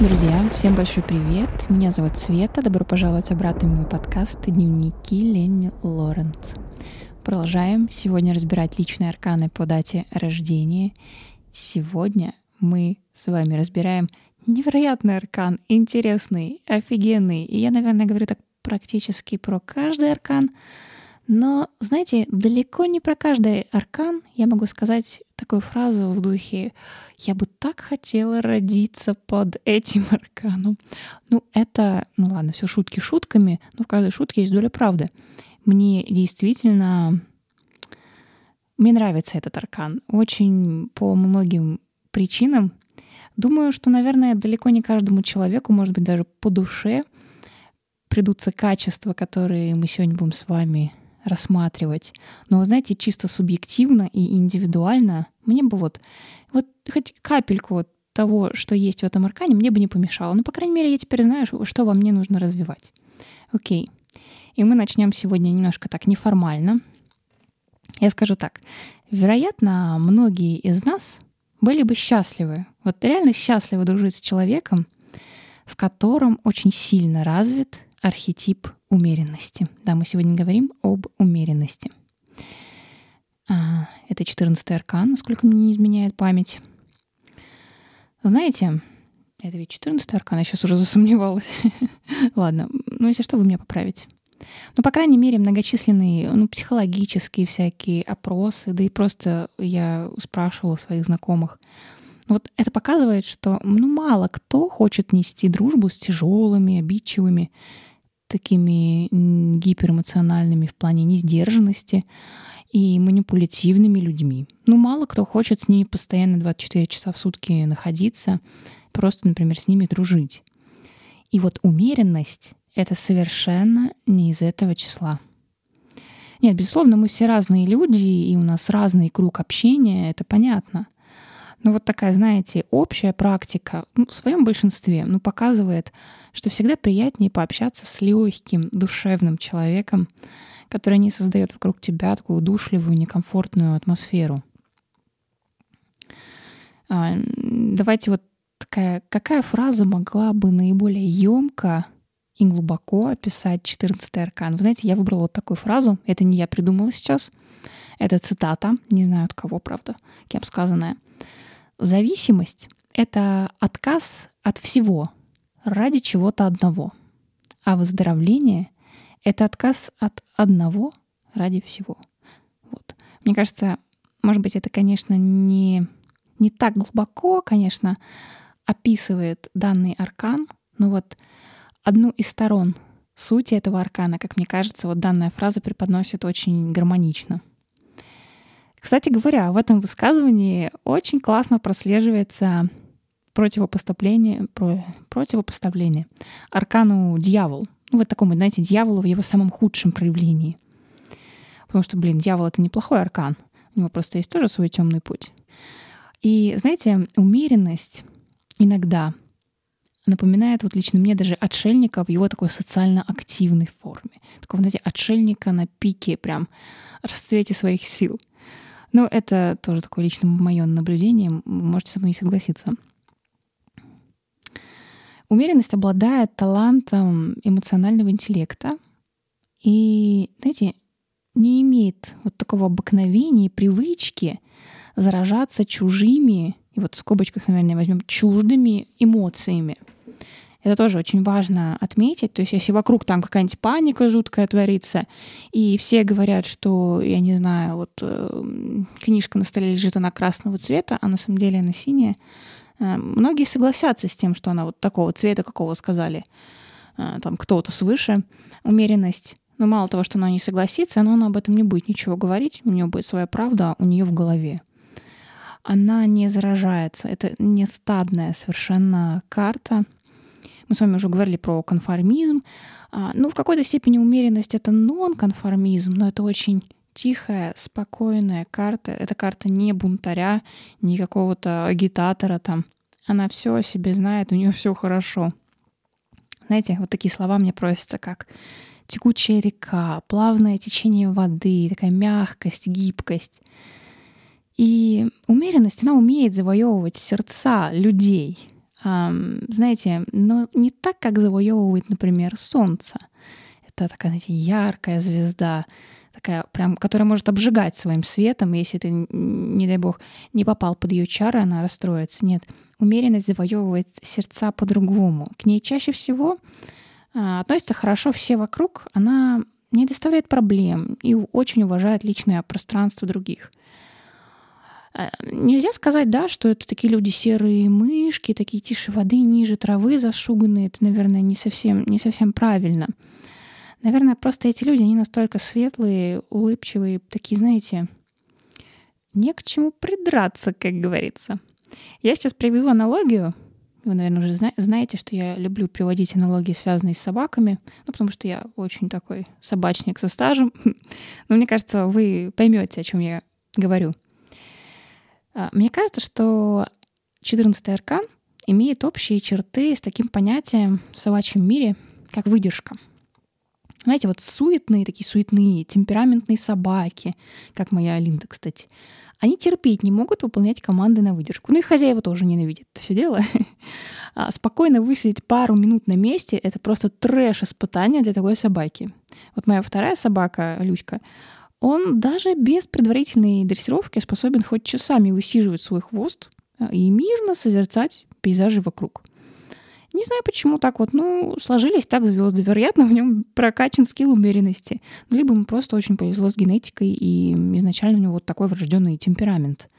Друзья, всем большой привет. Меня зовут Света. Добро пожаловать обратно в мой подкаст «Дневники Ленни Лоренц». Продолжаем сегодня разбирать личные арканы по дате рождения. Сегодня мы с вами разбираем невероятный аркан, интересный, офигенный. И я, наверное, говорю так практически про каждый аркан. Но, знаете, далеко не про каждый аркан я могу сказать такую фразу в духе «Я бы так хотела родиться под этим арканом». Ну, это, ну ладно, все шутки шутками, но в каждой шутке есть доля правды. Мне действительно... Мне нравится этот аркан. Очень по многим причинам. Думаю, что, наверное, далеко не каждому человеку, может быть, даже по душе придутся качества, которые мы сегодня будем с вами рассматривать. Но, вы знаете, чисто субъективно и индивидуально мне бы вот, вот хоть капельку вот того, что есть в этом аркане, мне бы не помешало. Ну, по крайней мере, я теперь знаю, что во мне нужно развивать. Окей. И мы начнем сегодня немножко так неформально. Я скажу так. Вероятно, многие из нас были бы счастливы, вот реально счастливы дружить с человеком, в котором очень сильно развит архетип умеренности. Да, мы сегодня говорим об умеренности. А, это 14 аркан, насколько мне не изменяет память. Знаете, это ведь 14 аркан, я сейчас уже засомневалась. Ладно, ну если что, вы меня поправите. Ну, по крайней мере, многочисленные ну, психологические всякие опросы, да и просто я спрашивала своих знакомых. Вот это показывает, что ну, мало кто хочет нести дружбу с тяжелыми, обидчивыми, такими гиперэмоциональными в плане несдержанности и манипулятивными людьми. Ну, мало кто хочет с ними постоянно 24 часа в сутки находиться, просто, например, с ними дружить. И вот умеренность — это совершенно не из этого числа. Нет, безусловно, мы все разные люди, и у нас разный круг общения, это понятно. Но вот такая, знаете, общая практика ну, в своем большинстве ну, показывает, что всегда приятнее пообщаться с легким, душевным человеком, который не создает вокруг тебя такую удушливую, некомфортную атмосферу. А, давайте вот такая, какая фраза могла бы наиболее емко и глубоко описать 14 аркан? Вы знаете, я выбрала вот такую фразу, это не я придумала сейчас, это цитата, не знаю от кого, правда, кем сказанная. Зависимость — это отказ от всего ради чего-то одного, а выздоровление — это отказ от одного ради всего. Вот. Мне кажется, может быть, это, конечно, не, не так глубоко, конечно, описывает данный аркан, но вот одну из сторон сути этого аркана, как мне кажется, вот данная фраза преподносит очень гармонично. Кстати говоря, в этом высказывании очень классно прослеживается противопоставление, про, противопоставление аркану дьявол. Ну, вот такому, знаете, дьяволу в его самом худшем проявлении. Потому что, блин, дьявол — это неплохой аркан. У него просто есть тоже свой темный путь. И, знаете, умеренность иногда напоминает вот лично мне даже отшельника в его такой социально активной форме. Такого, знаете, отшельника на пике, прям расцвете своих сил. Но это тоже такое лично мое наблюдение, можете со мной не согласиться. Умеренность обладает талантом эмоционального интеллекта и, знаете, не имеет вот такого обыкновения, привычки заражаться чужими, и вот в скобочках, наверное, возьмем чуждыми эмоциями. Это тоже очень важно отметить. То есть если вокруг там какая-нибудь паника жуткая творится, и все говорят, что, я не знаю, вот э, книжка на столе лежит, она красного цвета, а на самом деле она синяя, многие согласятся с тем, что она вот такого цвета, какого сказали э, там кто-то свыше, умеренность. Но мало того, что она не согласится, но она об этом не будет ничего говорить, у нее будет своя правда у нее в голове. Она не заражается, это не стадная совершенно карта. Мы с вами уже говорили про конформизм. А, ну, в какой-то степени умеренность — это нон-конформизм, но это очень тихая, спокойная карта. Эта карта не бунтаря, не какого-то агитатора там. Она все о себе знает, у нее все хорошо. Знаете, вот такие слова мне просятся, как текучая река, плавное течение воды, такая мягкость, гибкость. И умеренность, она умеет завоевывать сердца людей. знаете, но не так, как завоевывает, например, Солнце. Это такая, знаете, яркая звезда, такая прям, которая может обжигать своим светом, если ты, не дай бог, не попал под ее чары, она расстроится. Нет, умеренность завоевывает сердца по-другому. К ней чаще всего а, относятся хорошо все вокруг, она не доставляет проблем и очень уважает личное пространство других. А, нельзя сказать, да, что это такие люди серые мышки, такие тише воды, ниже травы зашуганные. Это, наверное, не совсем, не совсем правильно. Наверное, просто эти люди, они настолько светлые, улыбчивые, такие, знаете, не к чему придраться, как говорится. Я сейчас приведу аналогию. Вы, наверное, уже знаете, что я люблю приводить аналогии, связанные с собаками, ну, потому что я очень такой собачник со стажем. Но мне кажется, вы поймете, о чем я говорю. А, мне кажется, что 14 аркан имеет общие черты с таким понятием в собачьем мире, как выдержка. Знаете, вот суетные, такие суетные, темпераментные собаки, как моя Алинда, кстати, они терпеть не могут выполнять команды на выдержку. Ну и хозяева тоже ненавидят это все дело. А спокойно высидеть пару минут на месте — это просто трэш-испытание для такой собаки. Вот моя вторая собака, Люська, он даже без предварительной дрессировки способен хоть часами высиживать свой хвост а, и мирно созерцать пейзажи вокруг. Не знаю, почему так вот, ну, сложились так звезды. Вероятно, в нем прокачан скилл умеренности. Либо ему просто очень повезло с генетикой, и изначально у него вот такой врожденный темперамент.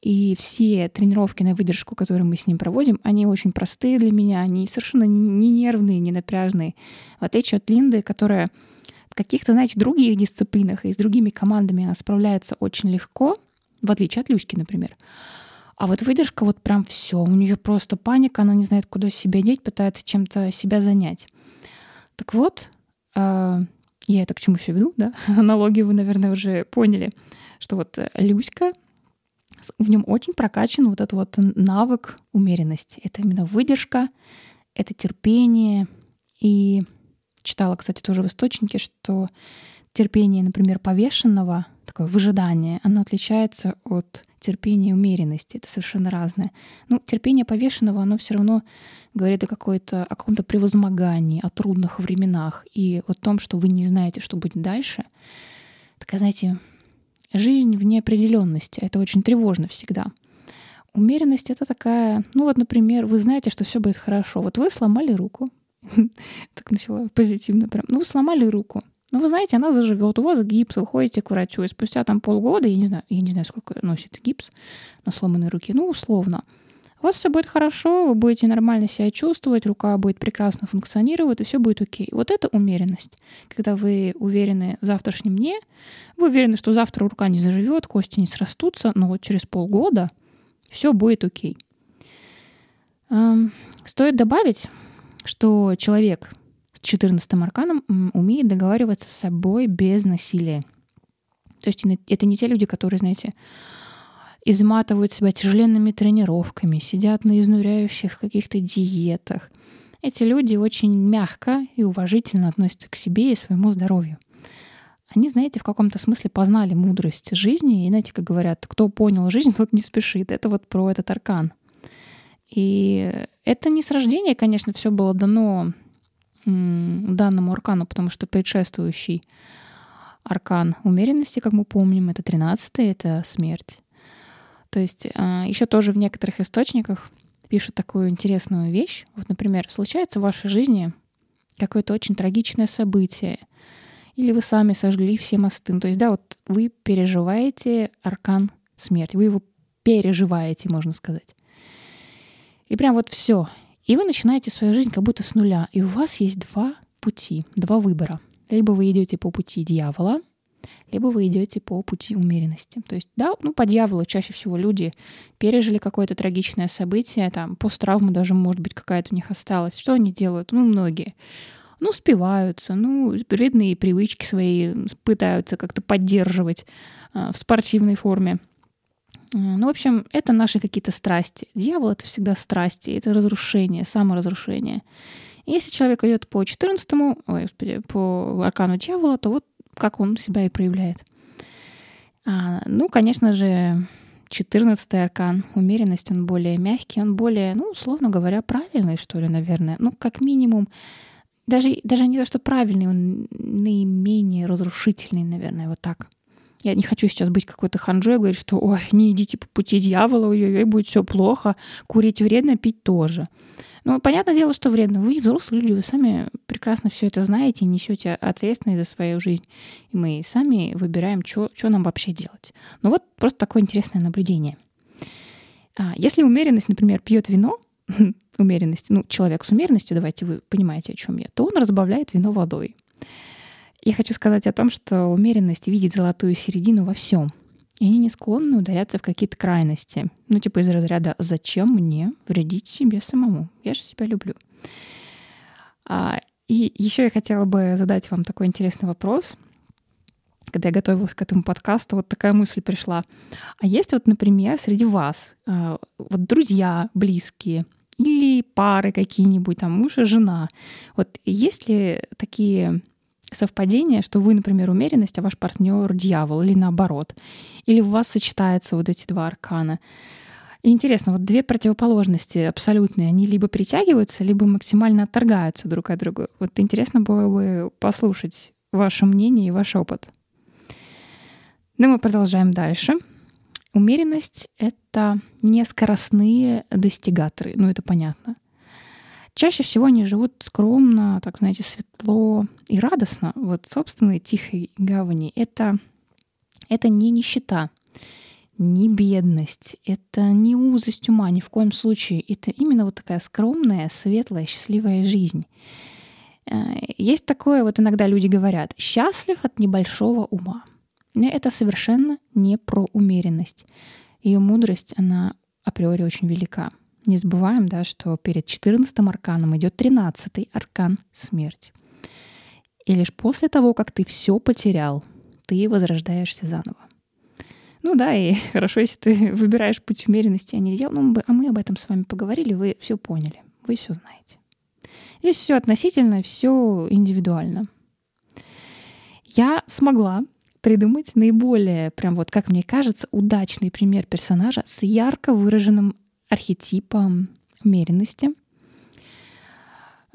И все тренировки на выдержку, которые мы с ним проводим, они очень простые для меня, они совершенно не нервные, не напряжные. В отличие от Линды, которая в каких-то, знаете, других дисциплинах и с другими командами она справляется очень легко, в отличие от Люськи, например. А вот выдержка вот прям все, у нее просто паника, она не знает, куда себя деть, пытается чем-то себя занять. Так вот, э, я это к чему все веду, да? Аналогию вы, наверное, уже поняли, что вот э, Люська, в нем очень прокачан вот этот вот навык умеренности. Это именно выдержка, это терпение. И читала, кстати, тоже в источнике, что терпение, например, повешенного, такое выжидание, оно отличается от терпение и умеренность. Это совершенно разное. Ну, терпение повешенного, оно все равно говорит о, какой-то, о каком-то превозмогании, о трудных временах и о том, что вы не знаете, что будет дальше. Такая, знаете, жизнь в неопределенности. Это очень тревожно всегда. Умеренность — это такая, ну вот, например, вы знаете, что все будет хорошо. Вот вы сломали руку. Так начала позитивно прям. Ну, вы сломали руку. Ну, вы знаете, она заживет, у вас гипс, вы ходите к врачу, и спустя там полгода, я не знаю, я не знаю, сколько носит гипс на сломанной руке, ну, условно, у вас все будет хорошо, вы будете нормально себя чувствовать, рука будет прекрасно функционировать, и все будет окей. Вот это умеренность. Когда вы уверены в завтрашнем дне, вы уверены, что завтра рука не заживет, кости не срастутся, но вот через полгода все будет окей. Стоит добавить, что человек, 14 арканом умеет договариваться с собой без насилия. То есть это не те люди, которые, знаете, изматывают себя тяжеленными тренировками, сидят на изнуряющих каких-то диетах. Эти люди очень мягко и уважительно относятся к себе и своему здоровью. Они, знаете, в каком-то смысле познали мудрость жизни, и, знаете, как говорят, кто понял жизнь, тот не спешит. Это вот про этот аркан. И это не с рождения, конечно, все было дано данному аркану, потому что предшествующий аркан умеренности, как мы помним, это 13 это смерть. То есть а, еще тоже в некоторых источниках пишут такую интересную вещь. Вот, например, случается в вашей жизни какое-то очень трагичное событие, или вы сами сожгли все мосты. То есть, да, вот вы переживаете аркан смерти, вы его переживаете, можно сказать. И прям вот все. И вы начинаете свою жизнь как будто с нуля. И у вас есть два пути, два выбора. Либо вы идете по пути дьявола, либо вы идете по пути умеренности. То есть, да, ну, по дьяволу чаще всего люди пережили какое-то трагичное событие, там, посттравма даже, может быть, какая-то у них осталась. Что они делают? Ну, многие. Ну, спиваются, ну, вредные привычки свои пытаются как-то поддерживать э, в спортивной форме. Ну, в общем, это наши какие-то страсти. Дьявол — это всегда страсти, это разрушение, саморазрушение. если человек идет по 14 ой, господи, по аркану дьявола, то вот как он себя и проявляет. А, ну, конечно же, 14 аркан. Умеренность, он более мягкий, он более, ну, условно говоря, правильный, что ли, наверное. Ну, как минимум, даже, даже не то, что правильный, он наименее разрушительный, наверное, вот так. Я не хочу сейчас быть какой-то ханжой, говорить, что ой, не идите по пути дьявола, ой-ой-ой, будет все плохо, курить вредно, пить тоже. Ну, понятное дело, что вредно. Вы взрослые люди, вы сами прекрасно все это знаете, несете ответственность за свою жизнь. И мы сами выбираем, что нам вообще делать. Ну вот просто такое интересное наблюдение. А, если умеренность, например, пьет вино, умеренность, ну, человек с умеренностью, давайте вы понимаете, о чем я, то он разбавляет вино водой. Я хочу сказать о том, что умеренность видит золотую середину во всем. И они не склонны ударяться в какие-то крайности. Ну, типа из разряда «Зачем мне вредить себе самому? Я же себя люблю». А, и еще я хотела бы задать вам такой интересный вопрос. Когда я готовилась к этому подкасту, вот такая мысль пришла. А есть вот, например, среди вас а, вот друзья близкие или пары какие-нибудь, там муж и жена. Вот есть ли такие совпадение, что вы, например, умеренность, а ваш партнер дьявол, или наоборот. Или у вас сочетаются вот эти два аркана. И интересно, вот две противоположности абсолютные, они либо притягиваются, либо максимально отторгаются друг от друга. Вот интересно было бы послушать ваше мнение и ваш опыт. Ну, мы продолжаем дальше. Умеренность — это не скоростные достигаторы, ну это понятно. Чаще всего они живут скромно, так, знаете, светло и радостно. Вот собственной тихой гавани. Это, это не нищета, не бедность, это не узость ума ни в коем случае. Это именно вот такая скромная, светлая, счастливая жизнь. Э, есть такое, вот иногда люди говорят, счастлив от небольшого ума. Но это совершенно не про умеренность. Ее мудрость, она априори очень велика. Не забываем, да, что перед 14 арканом идет 13 аркан — смерть. И лишь после того, как ты все потерял, ты возрождаешься заново. Ну да, и хорошо, если ты выбираешь путь умеренности, а не дел. Ну, а мы об этом с вами поговорили, вы все поняли, вы все знаете. Здесь все относительно, все индивидуально. Я смогла придумать наиболее, прям вот как мне кажется, удачный пример персонажа с ярко выраженным архетипом умеренности.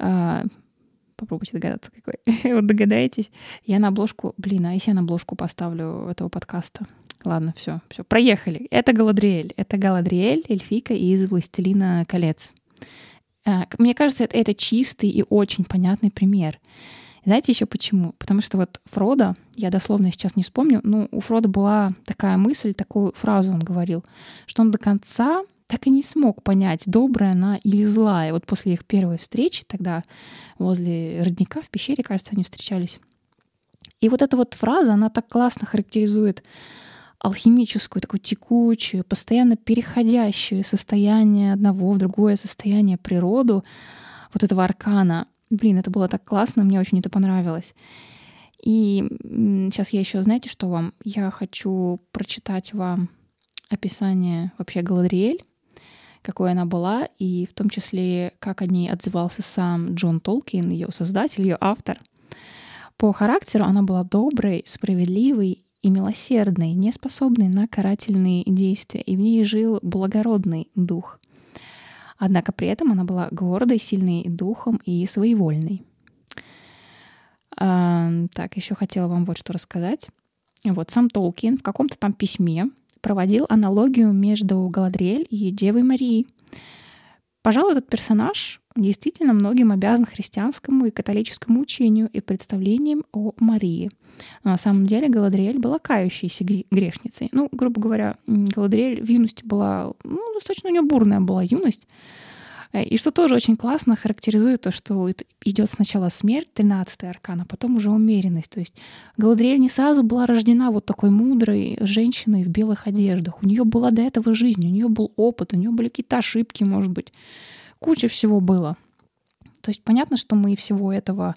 А, попробуйте догадаться, какой. вот догадаетесь. Я на обложку... Блин, а если я на обложку поставлю этого подкаста? Ладно, все, все, проехали. Это Галадриэль. Это Галадриэль, эльфийка из «Властелина колец». А, мне кажется, это, это чистый и очень понятный пример. Знаете еще почему? Потому что вот Фрода, я дословно сейчас не вспомню, но у Фрода была такая мысль, такую фразу он говорил, что он до конца так и не смог понять, добрая она или злая. Вот после их первой встречи, тогда возле родника в пещере, кажется, они встречались. И вот эта вот фраза, она так классно характеризует алхимическую, такую текучую, постоянно переходящую состояние одного в другое состояние природу, вот этого аркана. Блин, это было так классно, мне очень это понравилось. И сейчас я еще, знаете, что вам? Я хочу прочитать вам описание вообще Галадриэль, какой она была, и в том числе, как о ней отзывался сам Джон Толкин, ее создатель, ее автор. По характеру она была доброй, справедливой и милосердной, не способной на карательные действия, и в ней жил благородный дух. Однако при этом она была гордой, сильной духом и своевольной. Так, еще хотела вам вот что рассказать. Вот сам Толкин в каком-то там письме проводил аналогию между Галадриэль и Девой Марией. Пожалуй, этот персонаж действительно многим обязан христианскому и католическому учению и представлениям о Марии. Но на самом деле Галадриэль была кающейся грешницей. Ну, грубо говоря, Галадриэль в юности была, ну, достаточно у нее бурная была юность, и что тоже очень классно характеризует то, что идет сначала смерть, 13 аркан, а потом уже умеренность. То есть Галадриэль не сразу была рождена вот такой мудрой женщиной в белых одеждах. У нее была до этого жизнь, у нее был опыт, у нее были какие-то ошибки, может быть. Куча всего было. То есть понятно, что мы всего этого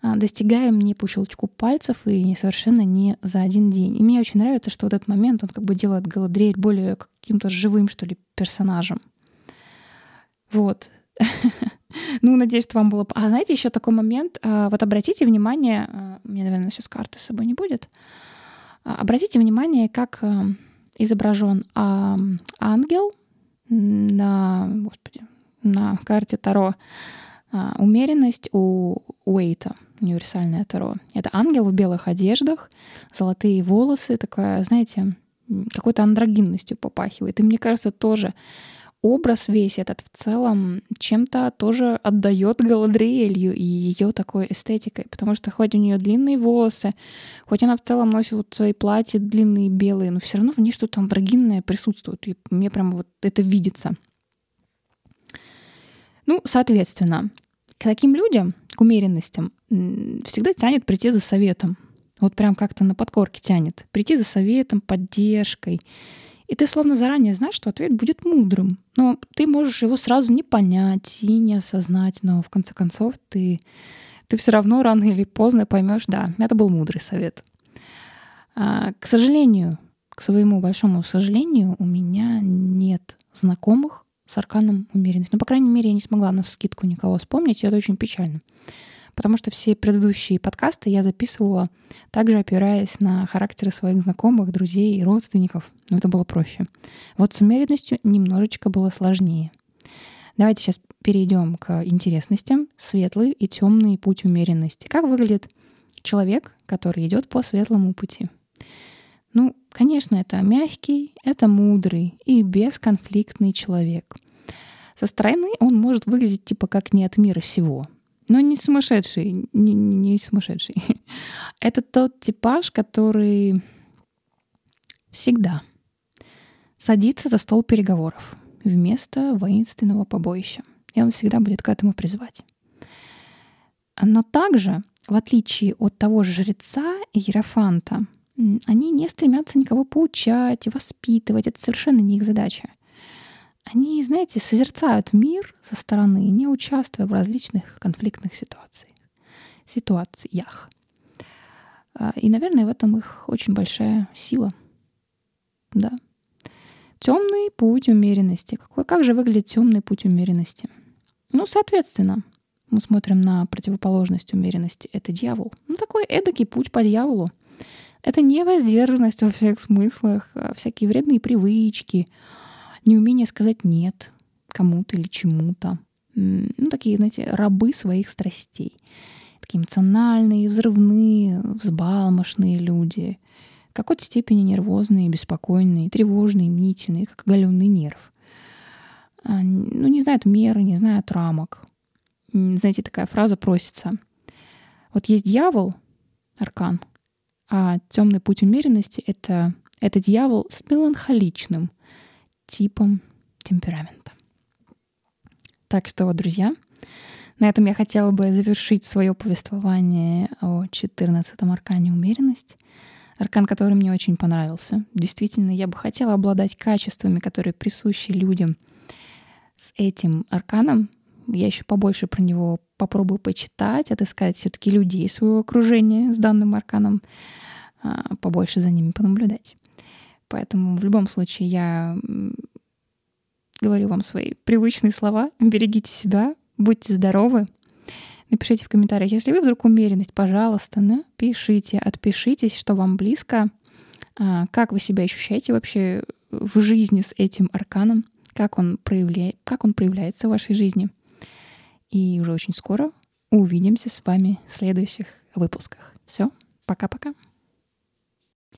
а, достигаем не по щелчку пальцев и совершенно не за один день. И мне очень нравится, что в этот момент он как бы делает Галадриэль более каким-то живым, что ли, персонажем. Вот. Ну, надеюсь, что вам было... А знаете, еще такой момент. А, вот обратите внимание, а, у меня, наверное, сейчас карты с собой не будет. А, обратите внимание, как изображен а, ангел на, господи, на карте Таро умеренность у Уэйта, универсальное Таро. Это ангел в белых одеждах, золотые волосы, такая, знаете, какой-то андрогинностью попахивает. И мне кажется, тоже образ весь этот в целом чем-то тоже отдает Галадриэлью и ее такой эстетикой, потому что хоть у нее длинные волосы, хоть она в целом носит вот свои платья длинные белые, но все равно в ней что-то андрогинное присутствует, и мне прямо вот это видится. Ну, соответственно, к таким людям, к умеренностям, всегда тянет прийти за советом. Вот прям как-то на подкорке тянет. Прийти за советом, поддержкой. И ты словно заранее знаешь, что ответ будет мудрым. Но ты можешь его сразу не понять и не осознать, но в конце концов ты, ты все равно рано или поздно поймешь, да, это был мудрый совет. А, к сожалению, к своему большому сожалению, у меня нет знакомых с арканом умеренности. Ну, по крайней мере, я не смогла на скидку никого вспомнить, и это очень печально потому что все предыдущие подкасты я записывала также опираясь на характеры своих знакомых, друзей и родственников. Но это было проще. Вот с умеренностью немножечко было сложнее. Давайте сейчас перейдем к интересностям. Светлый и темный путь умеренности. Как выглядит человек, который идет по светлому пути? Ну, конечно, это мягкий, это мудрый и бесконфликтный человек. Со стороны он может выглядеть типа как не от мира всего — но не сумасшедший, не, не сумасшедший. Это тот типаж, который всегда садится за стол переговоров вместо воинственного побоища. И он всегда будет к этому призывать. Но также, в отличие от того же жреца ерофанта, они не стремятся никого поучать воспитывать. Это совершенно не их задача они, знаете, созерцают мир со стороны, не участвуя в различных конфликтных ситуациях. ситуациях. И, наверное, в этом их очень большая сила. Да. Темный путь умеренности. Какой, как же выглядит темный путь умеренности? Ну, соответственно, мы смотрим на противоположность умеренности. Это дьявол. Ну, такой эдакий путь по дьяволу. Это не воздержанность во всех смыслах, а всякие вредные привычки, неумение сказать «нет» кому-то или чему-то. Ну, такие, знаете, рабы своих страстей. Такие эмоциональные, взрывные, взбалмошные люди. В какой-то степени нервозные, беспокойные, тревожные, мнительные, как оголенный нерв. А, ну, не знают меры, не знают рамок. Знаете, такая фраза просится. Вот есть дьявол, аркан, а темный путь умеренности — это, это дьявол с меланхоличным, типом темперамента. Так что, друзья, на этом я хотела бы завершить свое повествование о 14-м аркане умеренность. Аркан, который мне очень понравился. Действительно, я бы хотела обладать качествами, которые присущи людям с этим арканом. Я еще побольше про него попробую почитать, отыскать все-таки людей своего окружения с данным арканом, а, побольше за ними понаблюдать. Поэтому в любом случае я говорю вам свои привычные слова. Берегите себя, будьте здоровы. Напишите в комментариях, если вы вдруг умеренность, пожалуйста, напишите, отпишитесь, что вам близко, а, как вы себя ощущаете вообще в жизни с этим арканом, как он, проявляет, как он проявляется в вашей жизни. И уже очень скоро увидимся с вами в следующих выпусках. Все, пока-пока.